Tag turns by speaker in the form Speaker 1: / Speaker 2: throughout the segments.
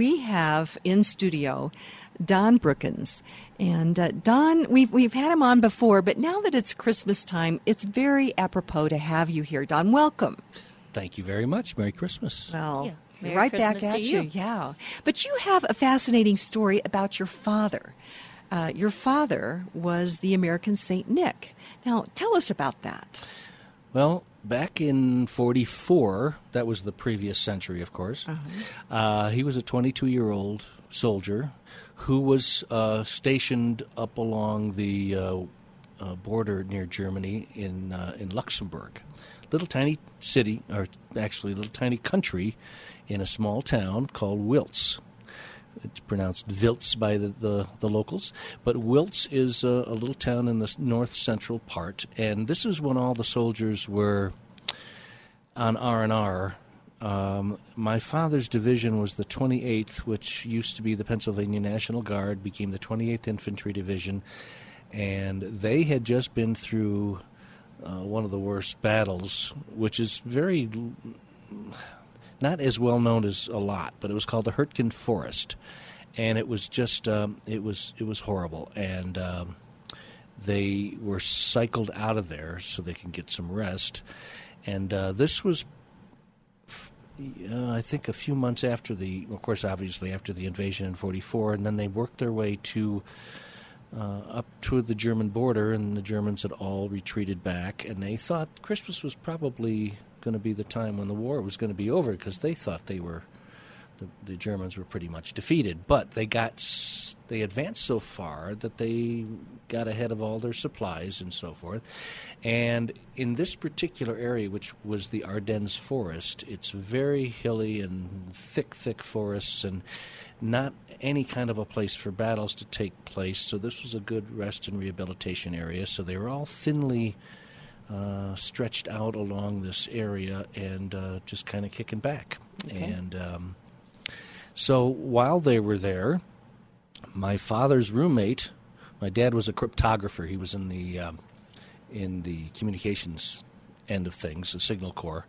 Speaker 1: we have in studio Don Brookins. And uh, Don, we've, we've had him on before, but now that it's Christmas time, it's very apropos to have you here. Don, welcome.
Speaker 2: Thank you very much. Merry Christmas.
Speaker 1: Well,
Speaker 3: Merry
Speaker 1: right
Speaker 3: Christmas
Speaker 1: back
Speaker 3: to
Speaker 1: at
Speaker 3: you.
Speaker 1: Yeah. But you have a fascinating story about your father. Uh, your father was the American Saint Nick. Now, tell us about that.
Speaker 2: Well, back in 44, that was the previous century, of course, uh, he was a 22 year old soldier who was uh, stationed up along the uh, uh, border near Germany in, uh, in Luxembourg. Little tiny city, or actually, little tiny country in a small town called Wiltz. It's pronounced Wiltz by the, the, the locals, but Wiltz is a, a little town in the north central part, and this is when all the soldiers were on R and R. Um, my father's division was the 28th, which used to be the Pennsylvania National Guard, became the 28th Infantry Division, and they had just been through uh, one of the worst battles, which is very not as well known as a lot, but it was called the Hurtgen Forest, and it was just um, it was it was horrible, and um, they were cycled out of there so they can get some rest, and uh, this was. Uh, I think a few months after the, of course, obviously after the invasion in '44, and then they worked their way to uh, up to the German border, and the Germans had all retreated back, and they thought Christmas was probably going to be the time when the war was going to be over because they thought they were the, the Germans were pretty much defeated. But they got they advanced so far that they got ahead of all their supplies and so forth. And in this particular area, which was the Ardennes forest, it's very hilly and thick, thick forests and not any kind of a place for battles to take place. So this was a good rest and rehabilitation area. So they were all thinly uh, stretched out along this area and uh, just kind of kicking back.
Speaker 1: Okay.
Speaker 2: And um, so while they were there, my father's roommate, my dad was a cryptographer. He was in the um, in the communications end of things, the signal corps.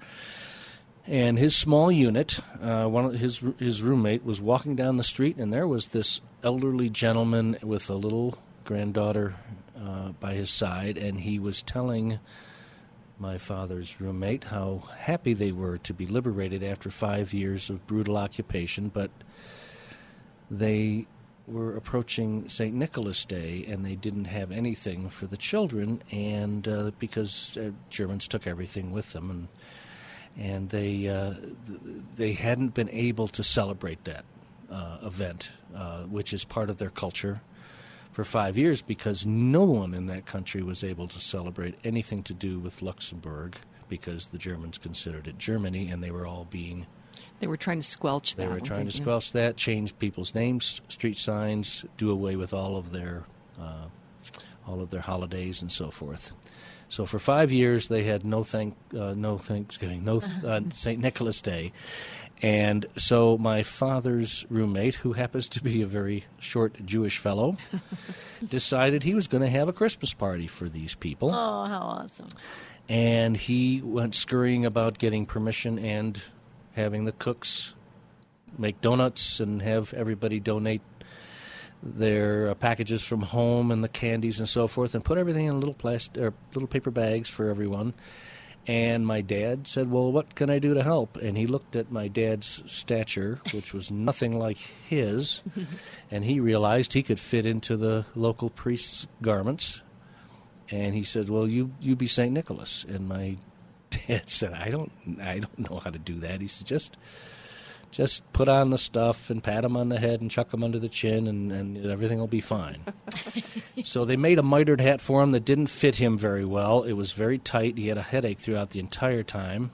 Speaker 2: And his small unit, uh, one of his his roommate was walking down the street, and there was this elderly gentleman with a little granddaughter uh, by his side, and he was telling my father's roommate how happy they were to be liberated after five years of brutal occupation, but they were approaching St. Nicholas Day and they didn't have anything for the children, and uh, because uh, Germans took everything with them, and and they uh, th- they hadn't been able to celebrate that uh, event, uh, which is part of their culture, for five years because no one in that country was able to celebrate anything to do with Luxembourg because the Germans considered it Germany, and they were all being
Speaker 1: They were trying to squelch that.
Speaker 2: they were trying to
Speaker 1: Yeah.
Speaker 2: squelch that, change people's names, street signs, do away with all of their uh, all of their holidays and so forth. So for five years they had no thank uh, no Thanksgiving, no uh, Saint Nicholas Day, and so my father's roommate, who happens to be a very short Jewish fellow, decided he was going to have a Christmas party for these people
Speaker 3: Oh, how awesome.
Speaker 2: and he went scurrying about getting permission and having the cooks make donuts and have everybody donate their uh, packages from home and the candies and so forth and put everything in little plastic or little paper bags for everyone and my dad said well what can i do to help and he looked at my dad's stature which was nothing like his and he realized he could fit into the local priest's garments and he said, "Well, you you be Saint Nicholas." And my dad said, "I don't I don't know how to do that." He said, "Just just put on the stuff and pat him on the head and chuck him under the chin, and, and everything will be fine." so they made a mitered hat for him that didn't fit him very well. It was very tight. He had a headache throughout the entire time.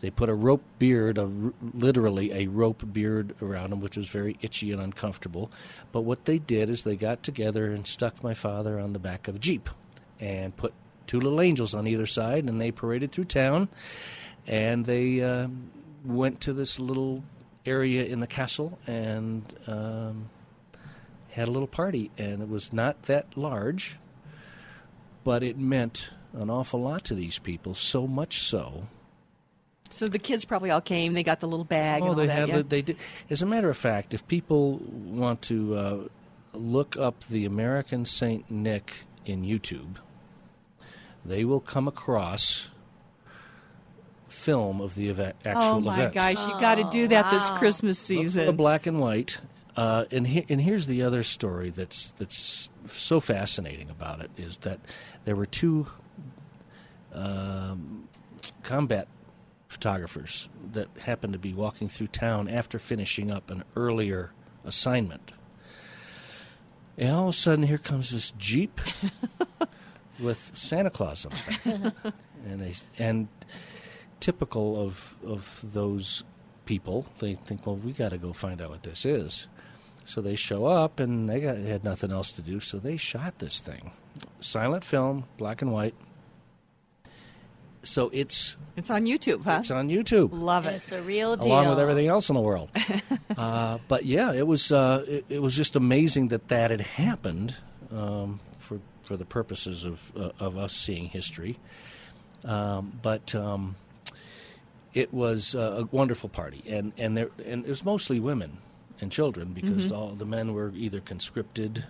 Speaker 2: They put a rope beard, a, literally a rope beard around him, which was very itchy and uncomfortable. But what they did is they got together and stuck my father on the back of a jeep and put two little angels on either side, and they paraded through town. And they uh, went to this little area in the castle and um, had a little party. And it was not that large, but it meant an awful lot to these people, so much so
Speaker 1: So the kids probably all came. They got the little bag.
Speaker 2: Oh, they
Speaker 1: that,
Speaker 2: have.
Speaker 1: yeah?
Speaker 2: the- They did. As a matter of fact, if people want to uh, look up the American Saint Nick in YouTube, they will come across film of the event, actual
Speaker 1: oh my
Speaker 2: event.
Speaker 1: gosh, you got to do that this
Speaker 3: wow.
Speaker 1: Christmas
Speaker 2: A
Speaker 1: season.
Speaker 2: black and white. Uh, and he, and here's the other story that's that's so fascinating about it is that there were two um, combat photographers that happened to be walking through town after finishing up an earlier assignment. And all of a sudden, here comes this jeep with Santa Claus on it, and they and typical of of those people, they think, well, we got to go find out what this is. So they show up, and they got, had nothing else to do, so they shot this thing, silent film, black and white. So it's
Speaker 1: it's on YouTube, huh?
Speaker 2: it's on YouTube
Speaker 1: Love it.
Speaker 3: It's the real deal.
Speaker 2: along with everything else in the world. uh, but yeah, it was uh, it, it was just amazing that that had happened um, for for the purposes of uh, of us seeing history. Um, but um, it was uh, a wonderful party, and and there and it was mostly women and children because all the men were either conscripted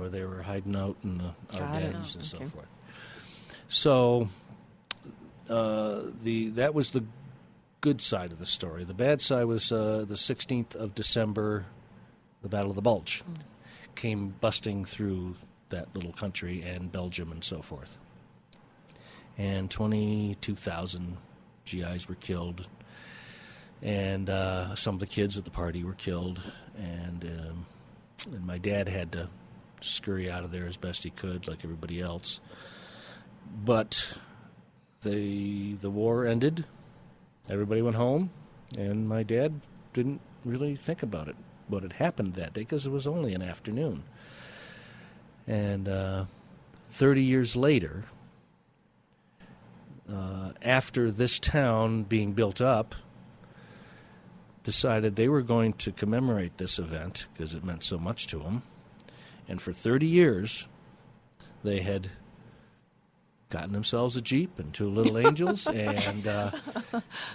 Speaker 2: or they were hiding out in the
Speaker 1: it.
Speaker 2: Ardennes and so forth. So uh, the that was the good side of the story. The bad side was uh, the 16th of December, the Battle of the Bulge came busting through that little country and Belgium and so forth. And 22,000 GIs were killed, and uh, some of the kids at the party were killed, and um, and my dad had to scurry out of there as best he could, like everybody else. But the the war ended. Everybody went home, and my dad didn't really think about it, what had happened that day, because it was only an afternoon. And uh, 30 years later, uh, after this town being built up, decided they were going to commemorate this event because it meant so much to them. And for 30 years, they had gotten themselves a jeep and two little angels and uh,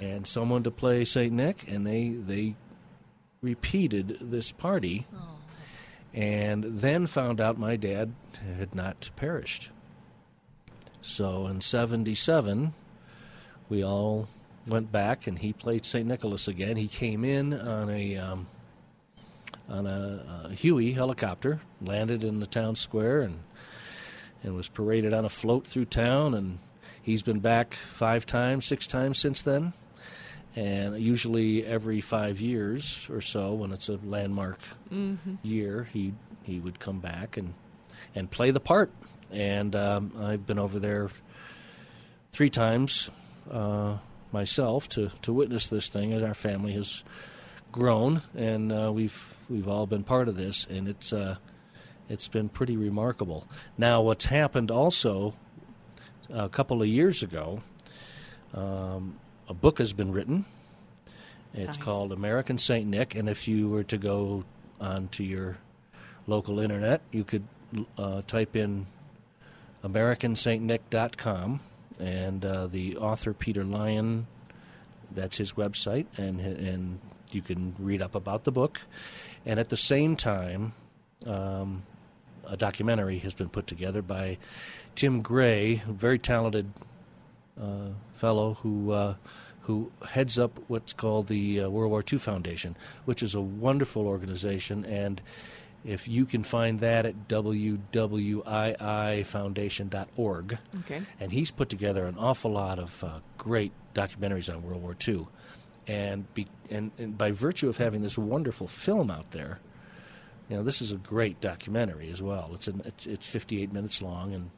Speaker 2: and someone to play Saint Nick, and they they repeated this party, and then found out my dad had not perished. So in '77, we all went back, and he played Saint Nicholas again. He came in on a um, on a, a Huey helicopter, landed in the town square, and and was paraded on a float through town. And he's been back five times, six times since then. And usually every five years or so, when it's a landmark year, he he would come back and and play the part. And um, I've been over there three times uh, myself to, to witness this thing. And our family has grown, and uh, we've we've all been part of this, and it's uh, it's been pretty remarkable. Now, what's happened also a couple of years ago, um, a book has been written. It's
Speaker 1: Nice.
Speaker 2: called American Saint Nick, and if you were to go onto your local internet, you could uh, type in AmericanSaintNick.com, and uh, the author Peter Lion, that's his website, and and you can read up about the book. And at the same time, um, a documentary has been put together by Tim Gray, a very talented uh, fellow who uh, who heads up what's called the uh, World War II Foundation, which is a wonderful organization. And if you can find that at wwiifoundation.org,
Speaker 1: Okay.
Speaker 2: and he's put together an awful lot of uh, great documentaries on World War II. And, be, and, and by virtue of having this wonderful film out there, you know, this is a great documentary as well. It's an, it's it's 58 minutes long and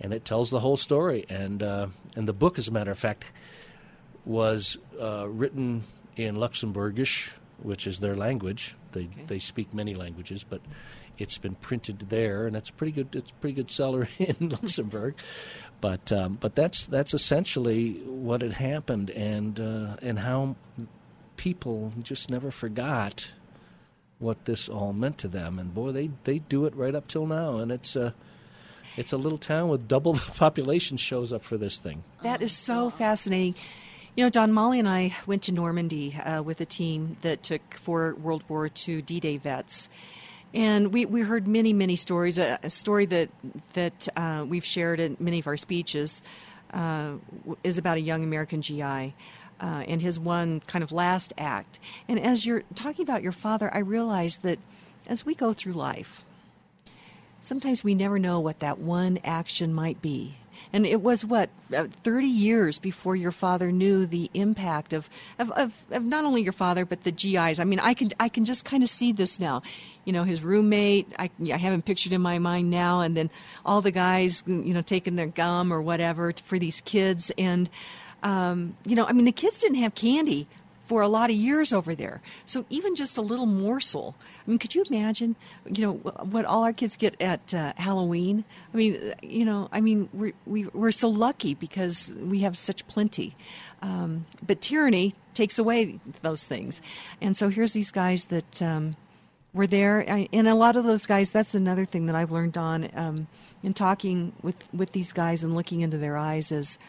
Speaker 2: and it tells the whole story. And uh, and the book, as a matter of fact, was uh, written in Luxembourgish, which is their language. They they speak many languages, but it's been printed there, and it's pretty good. It's a pretty good seller in Luxembourg. But um, but that's that's essentially what had happened, and uh, and how people just never forgot what this all meant to them. And boy, they they do it right up till now, and it's a it's a little town with double the population shows up for this thing.
Speaker 1: That is so fascinating. You know, Don Molly and I went to Normandy uh, with a team that took four World War II D-Day vets, and we, we heard many many stories. A, a story that that uh, we've shared in many of our speeches uh, is about a young American GI. Uh, and his one kind of last act. And as you're talking about your father, I realize that as we go through life, sometimes we never know what that one action might be. And it was what, uh, 30 years before your father knew the impact of, of, of, of, not only your father, but the GIs. I mean, I can, I can just kind of see this now. You know, his roommate, I, I have him pictured in my mind now, and then all the guys, you know, taking their gum or whatever for these kids. And, um, you know, I mean, the kids didn't have candy for a lot of years over there. So even just a little morsel. I mean, could you imagine, you know, what all our kids get at uh, Halloween? I mean, you know, I mean, we're, we, are we are so lucky because we have such plenty. Um, but tyranny takes away those things. And so here's these guys that um, were there. and a lot of those guys, that's another thing that I've learned on um, in talking with, with these guys and looking into their eyes is –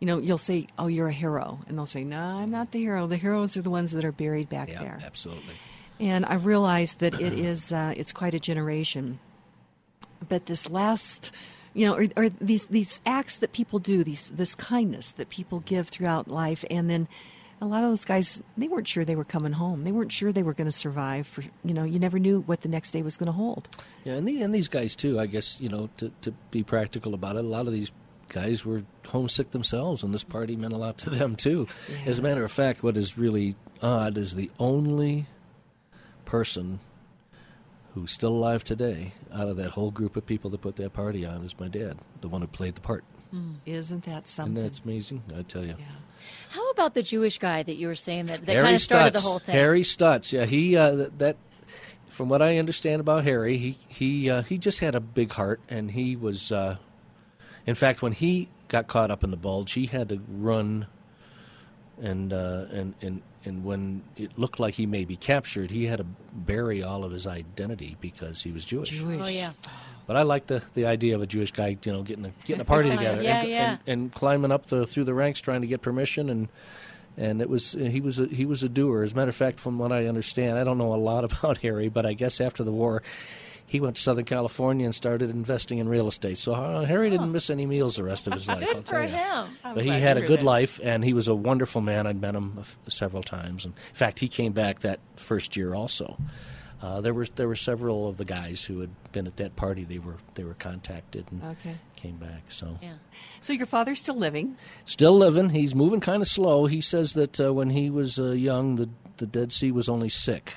Speaker 1: you know, you'll say, "Oh, you're a hero," and they'll say, "No, I'm not the hero. The heroes are the ones that are buried back
Speaker 2: yeah,
Speaker 1: there."
Speaker 2: Absolutely.
Speaker 1: And I've realized that it is uh, it's quite a generation. But this last, you know, or, or, these these acts that people do, these this kindness that people give throughout life, and then a lot of those guys they weren't sure they were coming home. They weren't sure they were going to survive. For you know, you never knew what the next day was going to hold.
Speaker 2: Yeah, and, the, and these guys too. I guess you know to to be practical about it, a lot of these guys were homesick themselves, and this party meant a lot to them too. Yeah. As a matter of fact, what is really odd is the only person who's still alive today out of that whole group of people that put that party on is my dad, the one who played the part.
Speaker 1: Mm. Isn't that something?
Speaker 2: And that's amazing, I tell you.
Speaker 3: Yeah. How about the Jewish guy that you were saying that, that kind of started
Speaker 2: Stutz.
Speaker 3: the whole thing?
Speaker 2: Harry Stutz, yeah, he uh, that. From what I understand about Harry, he he uh, he just had a big heart, and he was uh, in fact, when he got caught up in the bulge, he had to run, and uh, and and and when it looked like he may be captured, he had to bury all of his identity because he was Jewish.
Speaker 1: Jewish.
Speaker 3: Oh yeah.
Speaker 2: But I like the, the idea of a Jewish guy, you know, getting a getting a party together,
Speaker 3: yeah,
Speaker 2: and,
Speaker 3: yeah.
Speaker 2: And, and, climbing up the through the ranks, trying to get permission, and and it was he was a, he was a doer. As a matter of fact, from what I understand, I don't know a lot about Harry, but I guess after the war, he went to Southern California and started investing in real estate. So uh, Harry didn't miss any meals the rest of his life.
Speaker 3: Good
Speaker 2: I'll
Speaker 3: for
Speaker 2: you.
Speaker 3: him.
Speaker 2: But he had a good life, and he was a wonderful man. I'd met him several times, and in fact, he came back that first year also. Uh, there were there were several of the guys who had been at that party. They were they were contacted and
Speaker 1: okay.
Speaker 2: came back. So
Speaker 3: yeah.
Speaker 1: So your father's still living?
Speaker 2: Still living. He's moving kind of slow. He says that uh, when he was uh, young, the the Dead Sea was only sick.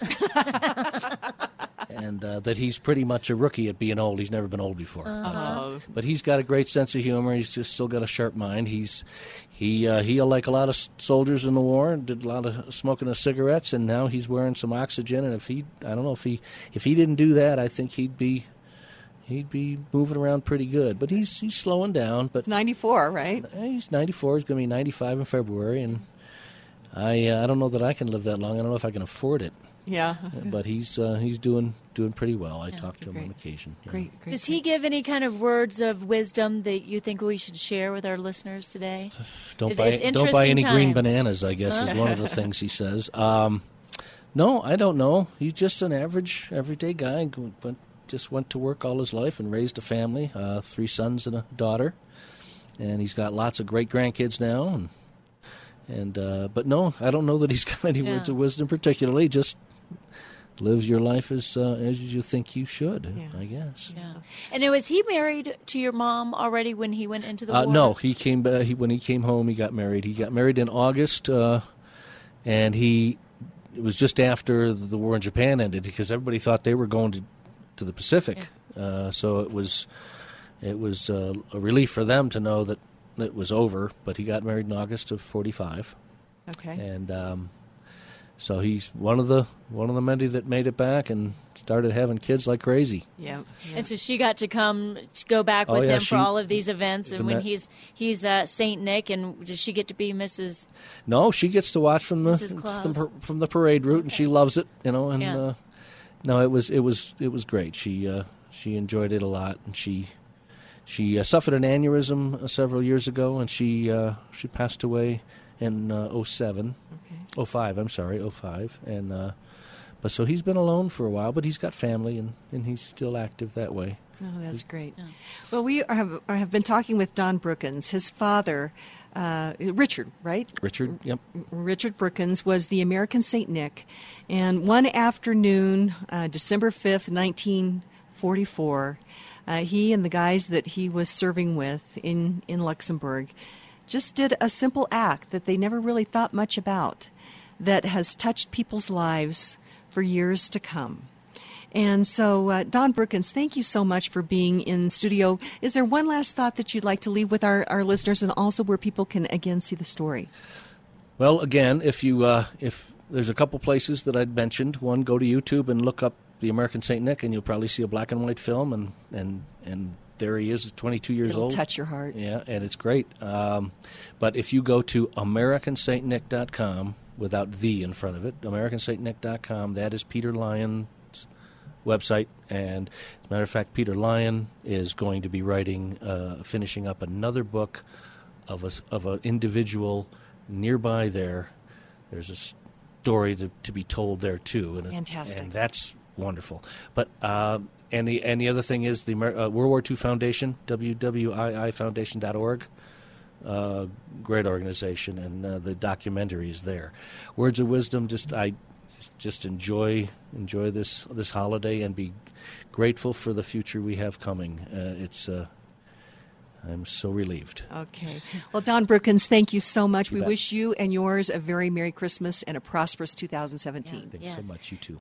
Speaker 2: and uh, that he's pretty much a rookie at being old. He's never been old before.
Speaker 1: Uh-huh.
Speaker 2: But, he's got a great sense of humor. He's just still got a sharp mind. He's he uh, he like a lot of soldiers in the war did a lot of smoking of cigarettes, and now he's wearing some oxygen. And if he, I don't know if he if he didn't do that, I think he'd be he'd be moving around pretty good. But he's he's slowing down. But
Speaker 1: it's ninety four, right?
Speaker 2: He's ninety four. He's going to be ninety five in February, and I uh, I don't know that I can live that long. I don't know if I can afford it.
Speaker 1: Yeah.
Speaker 2: but he's uh, he's doing doing pretty well. I yeah, talk to him on occasion.
Speaker 1: Yeah. Great, great.
Speaker 3: Does he give any kind of words of wisdom that you think we should share with our listeners today?
Speaker 2: don't buy don't buy any times. green bananas. I guess is one of the things he says. Um, no, I don't know. He's just an average, everyday guy. But just went to work all his life and raised a family, uh, three sons and a daughter, and he's got lots of great grandkids now. And and uh, but no, I don't know that he's got any yeah. words of wisdom particularly. Just live your life as uh, as you think you should. Yeah. I guess.
Speaker 3: Yeah. And was he married to your mom already when he went into the
Speaker 2: uh,
Speaker 3: war?
Speaker 2: No, he came. Uh, he, when he came home, he got married. He got married in August, uh, and he it was just after the war in Japan ended because everybody thought they were going to to the Pacific. Yeah. Uh, so it was it was uh, a relief for them to know that it was over. But he got married in August of forty five.
Speaker 1: Okay.
Speaker 2: And um, so he's one of the one of the many that made it back and started having kids like crazy.
Speaker 1: Yeah.
Speaker 3: yeah. And so she got to come to go back oh, with yeah, him for all of these events. And when he's he's uh, Saint Nick, and does she get to be Mrs.
Speaker 2: No, she gets to watch from the from, from, the parade route, okay. and she loves it. You know, and yeah. uh, no, it was it was it was great. She uh, she enjoyed it a lot, and she she uh, suffered an aneurysm uh, several years ago, and she uh, she passed away in uh, 07. Okay. 05, I'm sorry, 05. And uh, but so he's been alone for a while, but he's got family and, and he's still active that way.
Speaker 1: Oh, that's great. Yeah. Well, we have, have been talking with Don Brookins. His father, uh, Richard, right?
Speaker 2: Richard, yep.
Speaker 1: Richard Brookins was the American St. Nick. And one afternoon, uh, December 5th, 1944, uh, he and the guys that he was serving with in, in Luxembourg just did a simple act that they never really thought much about that has touched people's lives for years to come. And so, uh, Don Brookins, thank you so much for being in studio. Is there one last thought that you'd like to leave with our, our listeners and also where people can again see the story?
Speaker 2: Well, again, if you uh, if there's a couple places that I'd mentioned, one go to YouTube and look up the American Saint Nick, and you'll probably see a black and white film, and and and there he is, 22 years
Speaker 1: It'll
Speaker 2: old.
Speaker 1: Touch your heart.
Speaker 2: Yeah, and it's great. Um, but if you go to AmericanSaintNick.com without the in front of it, AmericanSaintNick.com, that is Peter Lion's website. And as a matter of fact, Peter Lion is going to be writing, uh, finishing up another book of a, of an individual nearby there. There's a story to, to be told there too.
Speaker 1: And, Fantastic.
Speaker 2: And that's wonderful. But uh, and the and the other thing is the uh, World War II Foundation, wwiifoundation.org. Uh, great organization, and uh, the documentary is there. Words of wisdom. Just I just enjoy enjoy this this holiday and be grateful for the future we have coming. Uh, it's uh, I'm so relieved.
Speaker 1: Okay. Well, Don Brookins, thank you so much.
Speaker 2: You
Speaker 1: we
Speaker 2: bet.
Speaker 1: wish you and yours a very Merry Christmas and a prosperous 2017.
Speaker 2: Yeah. Thanks yes. so much. You too.